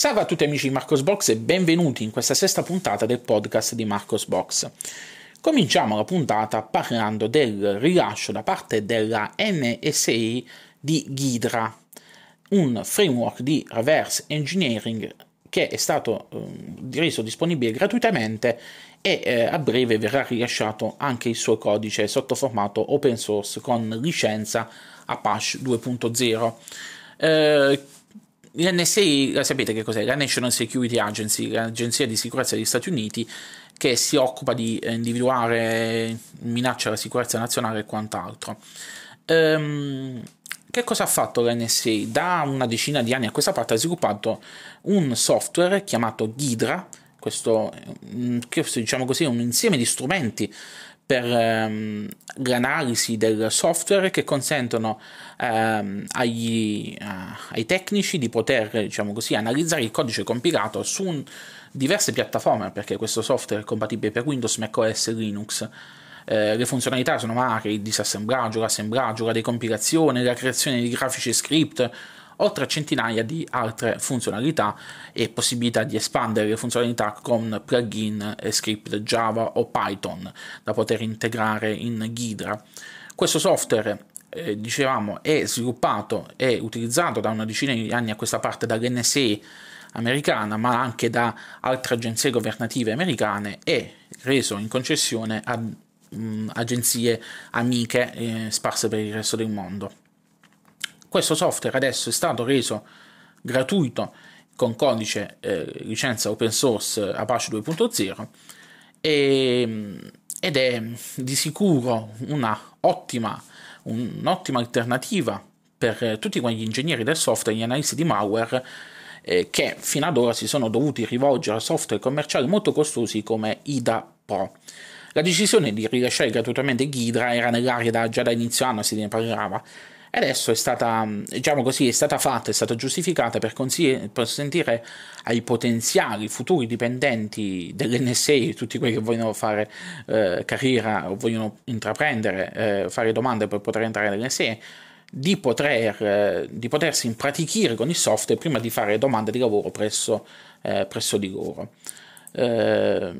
Salve a tutti amici di Marcos Box e benvenuti in questa sesta puntata del podcast di Marcos Box. Cominciamo la puntata parlando del rilascio da parte della NSA di Ghidra, un framework di reverse engineering che è stato eh, reso disponibile gratuitamente e eh, a breve verrà rilasciato anche il suo codice sotto formato open source con licenza Apache 2.0. Eh, L'NSA, sapete che cos'è? La National Security Agency, l'agenzia di sicurezza degli Stati Uniti, che si occupa di eh, individuare minacce alla sicurezza nazionale e quant'altro. Ehm, che cosa ha fatto l'NSA? Da una decina di anni a questa parte ha sviluppato un software chiamato Ghidra, questo, questo diciamo così, è un insieme di strumenti per ehm, l'analisi del software che consentono ehm, agli, uh, ai tecnici di poter diciamo così, analizzare il codice compilato su un, diverse piattaforme perché questo software è compatibile per Windows, macOS e Linux. Eh, le funzionalità sono varie, il disassemblaggio, l'assemblaggio, la decompilazione, la creazione di grafici script, oltre a centinaia di altre funzionalità e possibilità di espandere le funzionalità con plugin e script Java o Python da poter integrare in Ghidra. Questo software eh, dicevamo è sviluppato e utilizzato da una decina di anni a questa parte dall'NSA americana ma anche da altre agenzie governative americane e reso in concessione a mm, agenzie amiche eh, sparse per il resto del mondo. Questo software adesso è stato reso gratuito con codice eh, licenza open source Apache 2.0 e, ed è di sicuro una ottima, un'ottima alternativa per tutti quegli ingegneri del software e gli analisti di malware eh, che fino ad ora si sono dovuti rivolgere a software commerciali molto costosi come IDA Pro. La decisione di rilasciare gratuitamente Ghidra era nell'aria da, già da inizio anno, si ne parlava, adesso è stata, diciamo così, è stata fatta, è stata giustificata per consentire ai potenziali futuri dipendenti dell'NSA, tutti quelli che vogliono fare eh, carriera o vogliono intraprendere, eh, fare domande per poter entrare nell'NSA, di, poter, eh, di potersi impratichire con il software prima di fare domande di lavoro presso, eh, presso di loro. Eh,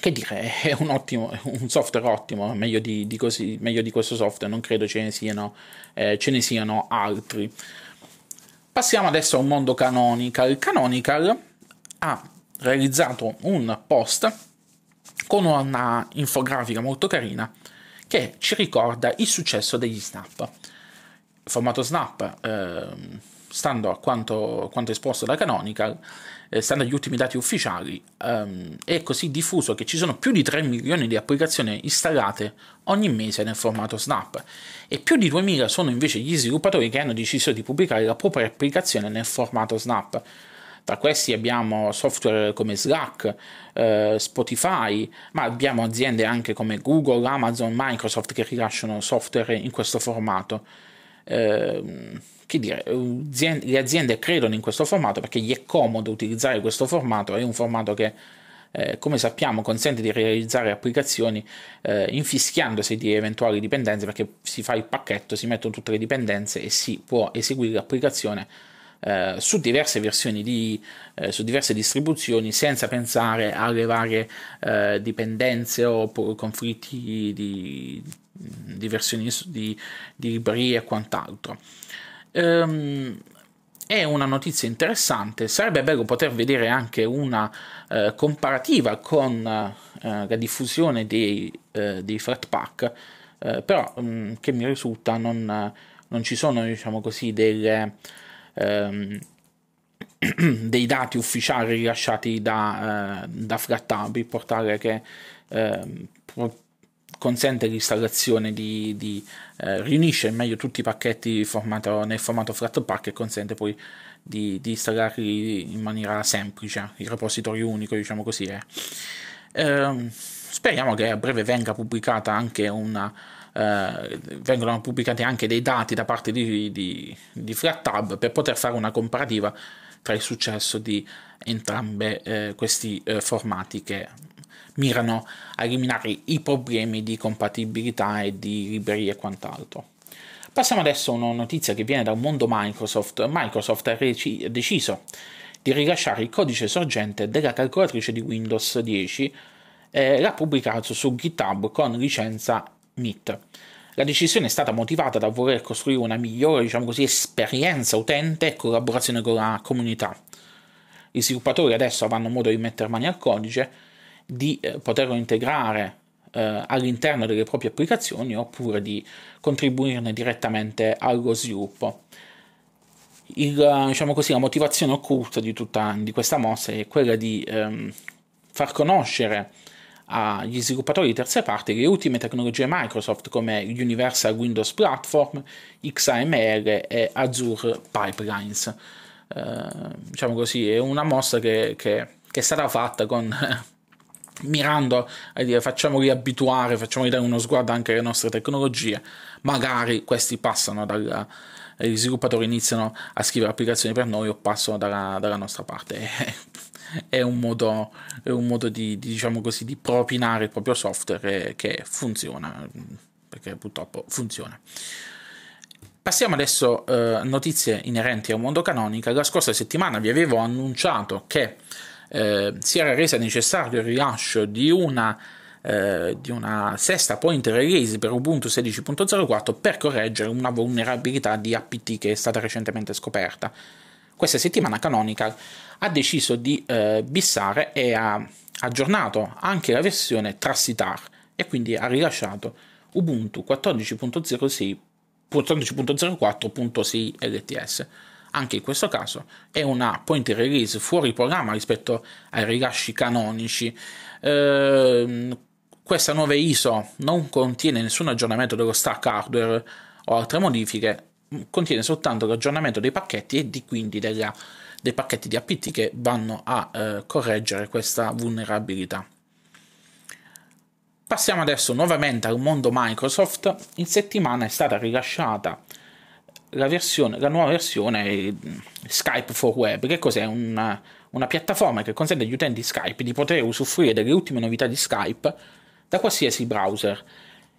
che dire, è un, ottimo, un software ottimo, meglio di, di, così, meglio di, questo software, non credo ce ne siano, eh, ce ne siano altri. Passiamo adesso a un mondo canonical. Canonical ha realizzato un post con una infografica molto carina che ci ricorda il successo degli snap. Il formato snap, eh, stando a quanto, quanto esposto da Canonical, eh, stando agli ultimi dati ufficiali, ehm, è così diffuso che ci sono più di 3 milioni di applicazioni installate ogni mese nel formato Snap e più di 2000 sono invece gli sviluppatori che hanno deciso di pubblicare la propria applicazione nel formato Snap. Tra questi abbiamo software come Slack, eh, Spotify, ma abbiamo aziende anche come Google, Amazon, Microsoft che rilasciano software in questo formato. Eh, che dire, le aziende credono in questo formato perché gli è comodo utilizzare questo formato, è un formato che eh, come sappiamo consente di realizzare applicazioni eh, infischiandosi di eventuali dipendenze perché si fa il pacchetto, si mettono tutte le dipendenze e si può eseguire l'applicazione eh, su diverse versioni di, eh, su diverse distribuzioni senza pensare alle varie eh, dipendenze o conflitti di, di versioni di, di librerie e quant'altro. Um, è una notizia interessante, sarebbe bello poter vedere anche una uh, comparativa con uh, la diffusione dei, uh, dei Flatpak, però um, che mi risulta non, non, ci sono, diciamo così, delle, um, dei dati ufficiali rilasciati da, da FlatHub, il portale che consente l'installazione di, di eh, riunisce meglio tutti i pacchetti formato, nel formato Flatpak e consente poi di, di, installarli in maniera semplice, il repository unico diciamo così è. Eh, speriamo che a breve venga pubblicata anche una eh, vengono pubblicati anche dei dati da parte di, di, di FlatHub per poter fare una comparativa tra il successo di entrambi eh, questi eh, formati che mirano a eliminare i problemi di compatibilità e di librerie e quant'altro. Passiamo adesso a una notizia che viene dal mondo Microsoft. Microsoft ha reci- deciso di rilasciare il codice sorgente della calcolatrice di Windows 10 e l'ha pubblicato su GitHub con licenza MIT. La decisione è stata motivata dal voler costruire una migliore, diciamo così, esperienza utente e collaborazione con la comunità. Gli sviluppatori adesso avranno modo di mettere mani al codice, di eh, poterlo integrare eh, all'interno delle proprie applicazioni oppure di contribuirne direttamente allo sviluppo. Il, diciamo così, la motivazione occulta di, tutta, di questa mossa è quella di ehm, far conoscere agli sviluppatori di terze parti le ultime tecnologie Microsoft come Universal Windows Platform, XAML e Azure Pipelines. Eh, diciamo così, è una mossa che, che, che è stata fatta con mirando a dire facciamoli abituare, facciamoli dare uno sguardo anche alle nostre tecnologie, magari questi passano dal, gli sviluppatori iniziano a scrivere applicazioni per noi o passano dalla, dalla nostra parte. è un modo, è un modo di, di, diciamo così, di propinare il proprio software che funziona, perché purtroppo funziona. Passiamo adesso a eh, notizie inerenti al mondo canonica. La scorsa settimana vi avevo annunciato che eh, si era resa necessario il rilascio di una, eh, di una sesta point release per Ubuntu 16.04 per correggere una vulnerabilità di APT che è stata recentemente scoperta. Questa settimana Canonical ha deciso di eh, bissare e ha aggiornato anche la versione Transitar e quindi ha rilasciato Ubuntu 14.06 14.04.6 LTS anche in questo caso è una point release fuori programma rispetto ai rilasci canonici. Eh, questa nuova ISO non contiene nessun aggiornamento dello stack hardware o altre modifiche, contiene soltanto l'aggiornamento dei pacchetti e di, quindi della, dei pacchetti di APT che vanno a eh, correggere questa vulnerabilità. Passiamo adesso nuovamente al mondo Microsoft. In settimana è stata rilasciata la, versione, la nuova versione Skype for Web. Che cos'è? Una, una piattaforma che consente agli utenti Skype di poter usufruire delle ultime novità di Skype da qualsiasi browser.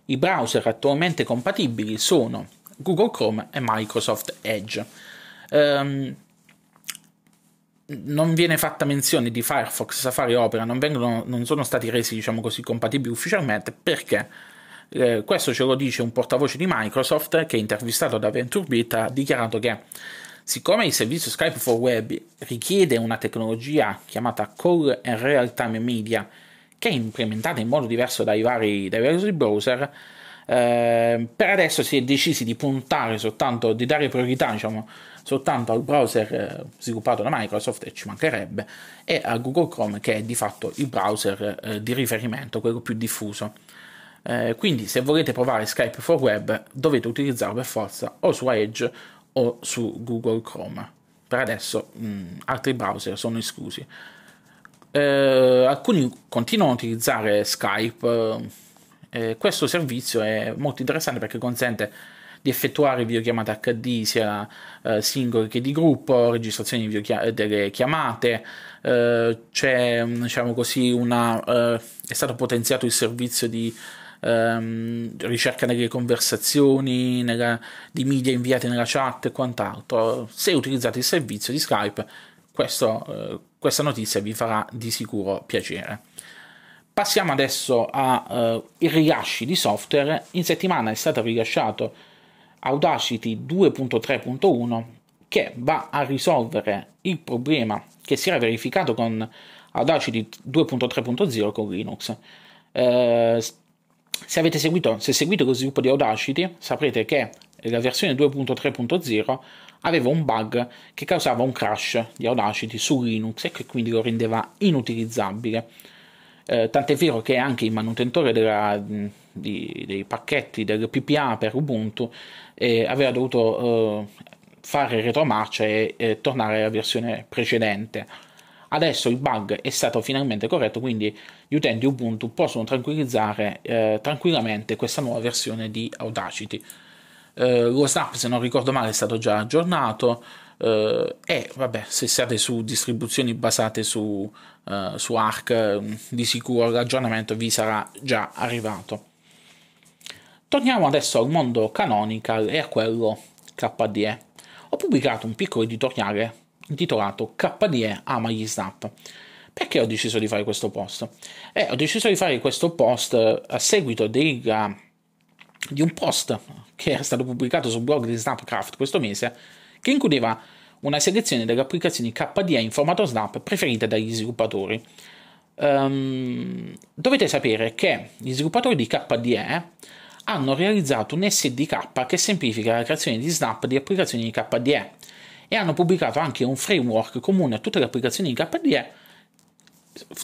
I browser attualmente compatibili sono Google Chrome e Microsoft Edge. Um, non viene fatta menzione di Firefox, Safari Opera, non, vengono, non sono stati resi diciamo così, compatibili ufficialmente perché eh, questo ce lo dice un portavoce di Microsoft che, intervistato da VentureBeat, ha dichiarato che siccome il servizio Skype for Web richiede una tecnologia chiamata Call and Real Time Media, che è implementata in modo diverso dai vari, dai vari browser, eh, per adesso si è decisi di puntare soltanto, di dare priorità, diciamo, soltanto al browser eh, sviluppato da Microsoft, e ci mancherebbe, e a Google Chrome, che è di fatto il browser eh, di riferimento, quello più diffuso. Eh, quindi se volete provare Skype for Web dovete utilizzarlo per forza o su Edge o su Google Chrome. Per adesso mh, mm, altri browser sono esclusi. Eh, alcuni continuano a utilizzare Skype. Eh, questo servizio è molto interessante perché consente di effettuare videochiamate HD sia eh, singole che di gruppo, registrazioni delle chiamate, eh, c'è diciamo così una, eh, è stato potenziato il servizio di ehm, ricerca nelle conversazioni, nella, di media inviati nella chat e quant'altro. Se utilizzate il servizio di Skype, questo, eh, questa notizia vi farà di sicuro piacere. Passiamo adesso ai uh, rilasci di software. In settimana è stato rilasciato Audacity 2.3.1 che va a risolvere il problema che si era verificato con Audacity 2.3.0 con Linux. Eh, se avete seguito, se seguite lo sviluppo di Audacity, saprete che la versione 2.3.0 aveva un bug che causava un crash di Audacity su Linux e che quindi lo rendeva inutilizzabile. Eh, tant'è vero che anche il manutentore della, di, dei pacchetti del PPA per Ubuntu eh, aveva dovuto eh, fare retromarcia e, tornare alla versione precedente Adesso il bug è stato finalmente corretto, quindi gli utenti Ubuntu possono tranquillizzare eh, tranquillamente questa nuova versione di Audacity. Eh, lo Snap, se non ricordo male, è stato già aggiornato eh, e vabbè, se siete su distribuzioni basate su, eh, su Arc, di sicuro l'aggiornamento vi sarà già arrivato. Torniamo adesso al mondo canonical e a quello KDE. Ho pubblicato un piccolo editoriale intitolato KDE ama gli snap. Perché ho deciso di fare questo post? Eh, ho deciso di fare questo post a seguito di, uh, di un post che è stato pubblicato sul blog di Snapcraft questo mese, che includeva una selezione delle applicazioni KDE in formato Snap preferite dagli sviluppatori. Um, dovete sapere che gli sviluppatori di KDE hanno realizzato un SDK che semplifica la creazione di snap di applicazioni di KDE e hanno pubblicato anche un framework comune a tutte le applicazioni di KDE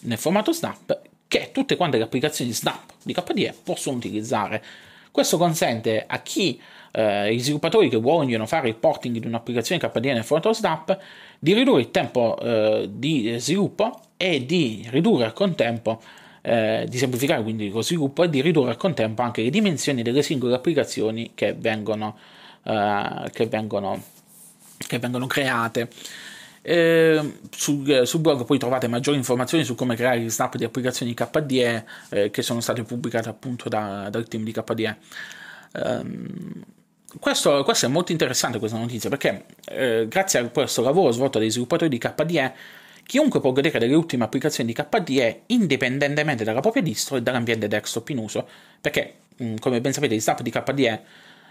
nel formato snap che tutte quante le applicazioni snap di KDE possono utilizzare. Questo consente a chi, eh, gli sviluppatori che vogliono fare il porting di un'applicazione KDE nel formato snap, di ridurre il tempo eh, di sviluppo e di ridurre al contempo eh, di semplificare quindi lo sviluppo e di ridurre al contempo anche le dimensioni delle singole applicazioni che vengono, eh, che vengono, che vengono create. Eh, sul, sul, blog poi trovate maggiori informazioni su come creare gli snap di applicazioni KDE eh, che sono state pubblicate appunto da, dal team di KDE. Um, questo, questo, è molto interessante questa notizia perché eh, grazie a questo lavoro svolto dai sviluppatori di KDE Chiunque può godere delle ultime applicazioni di KDE indipendentemente dalla propria distro e dall'ambiente desktop in uso, perché, mm, come ben sapete, gli snap di KDE,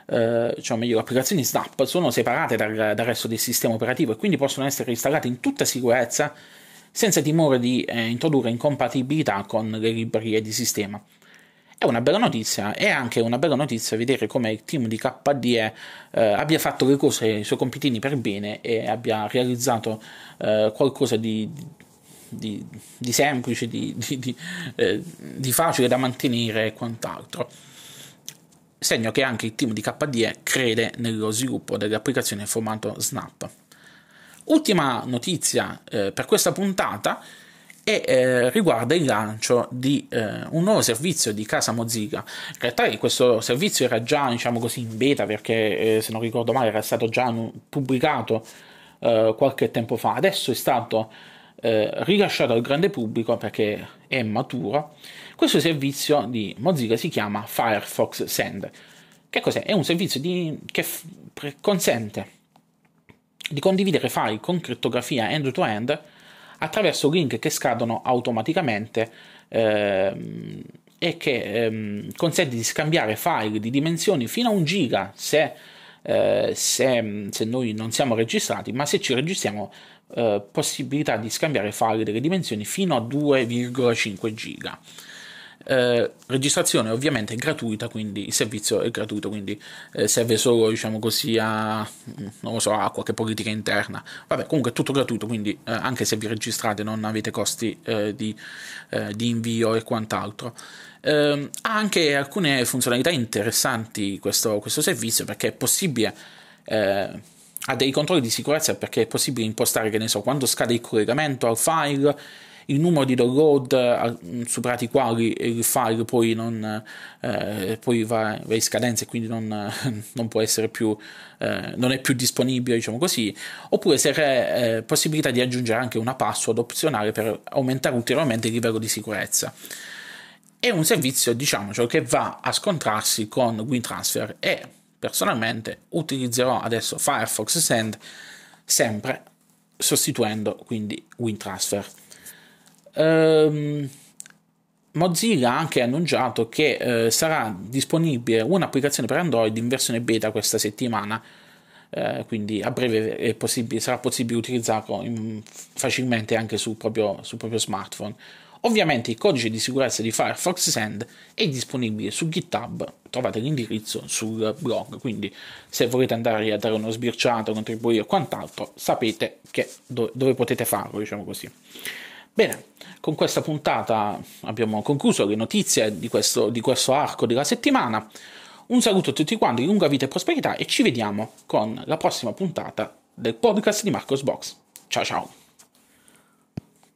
eh, cioè meglio, le applicazioni Snap sono separate dal, dal, resto del sistema operativo e quindi possono essere installate in tutta sicurezza senza timore di eh, introdurre incompatibilità con le librerie di sistema. È una bella notizia, è anche una bella notizia vedere come il team di KDE eh, abbia fatto le cose, i suoi compitini per bene e abbia realizzato eh, qualcosa di, di, di, semplice, di, eh, di, facile da mantenere e quant'altro. Segno che anche il team di KDE crede nello sviluppo delle applicazioni in formato Snap. Ultima notizia eh, per questa puntata e eh, riguarda il lancio di eh, un nuovo servizio di casa Mozilla. In realtà questo servizio era già diciamo così, in beta perché eh, se non ricordo male era stato già pubblicato eh, qualche tempo fa, adesso è stato eh, rilasciato al grande pubblico perché è maturo. Questo servizio di Mozilla si chiama Firefox Send. Che cos'è? È un servizio di, che f- consente di condividere file con crittografia end-to-end attraverso link che scadono automaticamente ehm, e che ehm, consente di scambiare file di dimensioni fino a un giga se, eh, se, se noi non siamo registrati, ma se ci registriamo eh, possibilità di scambiare file delle dimensioni fino a 2,5 giga. Eh, registrazione ovviamente è gratuita, quindi il servizio è gratuito, quindi eh, serve solo, diciamo così, a, non lo so, a qualche politica interna. Vabbè, comunque è tutto gratuito, quindi eh, anche se vi registrate non avete costi eh, di, eh, di, invio e quant'altro. Ehm, ha anche alcune funzionalità interessanti questo, questo servizio perché è possibile ha dei controlli di sicurezza perché è possibile impostare, che ne so, quando scade il collegamento al file il numero di download mm, superati i quali il file poi, non, eh, poi va, va, in scadenza e quindi non, non può essere più, eh, non è più disponibile, diciamo così, oppure se c'è eh, possibilità di aggiungere anche una password opzionale per aumentare ulteriormente il livello di sicurezza. È un servizio, diciamo, cioè, che va a scontrarsi con WinTransfer e personalmente utilizzerò adesso Firefox Send sempre sostituendo quindi WinTransfer. Um, Mozilla ha anche annunciato che eh, sarà disponibile un'applicazione per Android in versione beta questa settimana, eh, quindi a breve possibile, sarà possibile utilizzarlo in, facilmente anche sul proprio, sul proprio, smartphone. Ovviamente il codice di sicurezza di Firefox Send è disponibile su GitHub, trovate l'indirizzo sul blog, quindi se volete andare a dare uno sbirciato, contribuire o quant'altro, sapete do- dove potete farlo, diciamo così. Bene, con questa puntata abbiamo concluso le notizie di questo, di questo arco della settimana. Un saluto a tutti quanti, lunga vita e prosperità e ci vediamo con la prossima puntata del podcast di Marcos Box. Ciao ciao!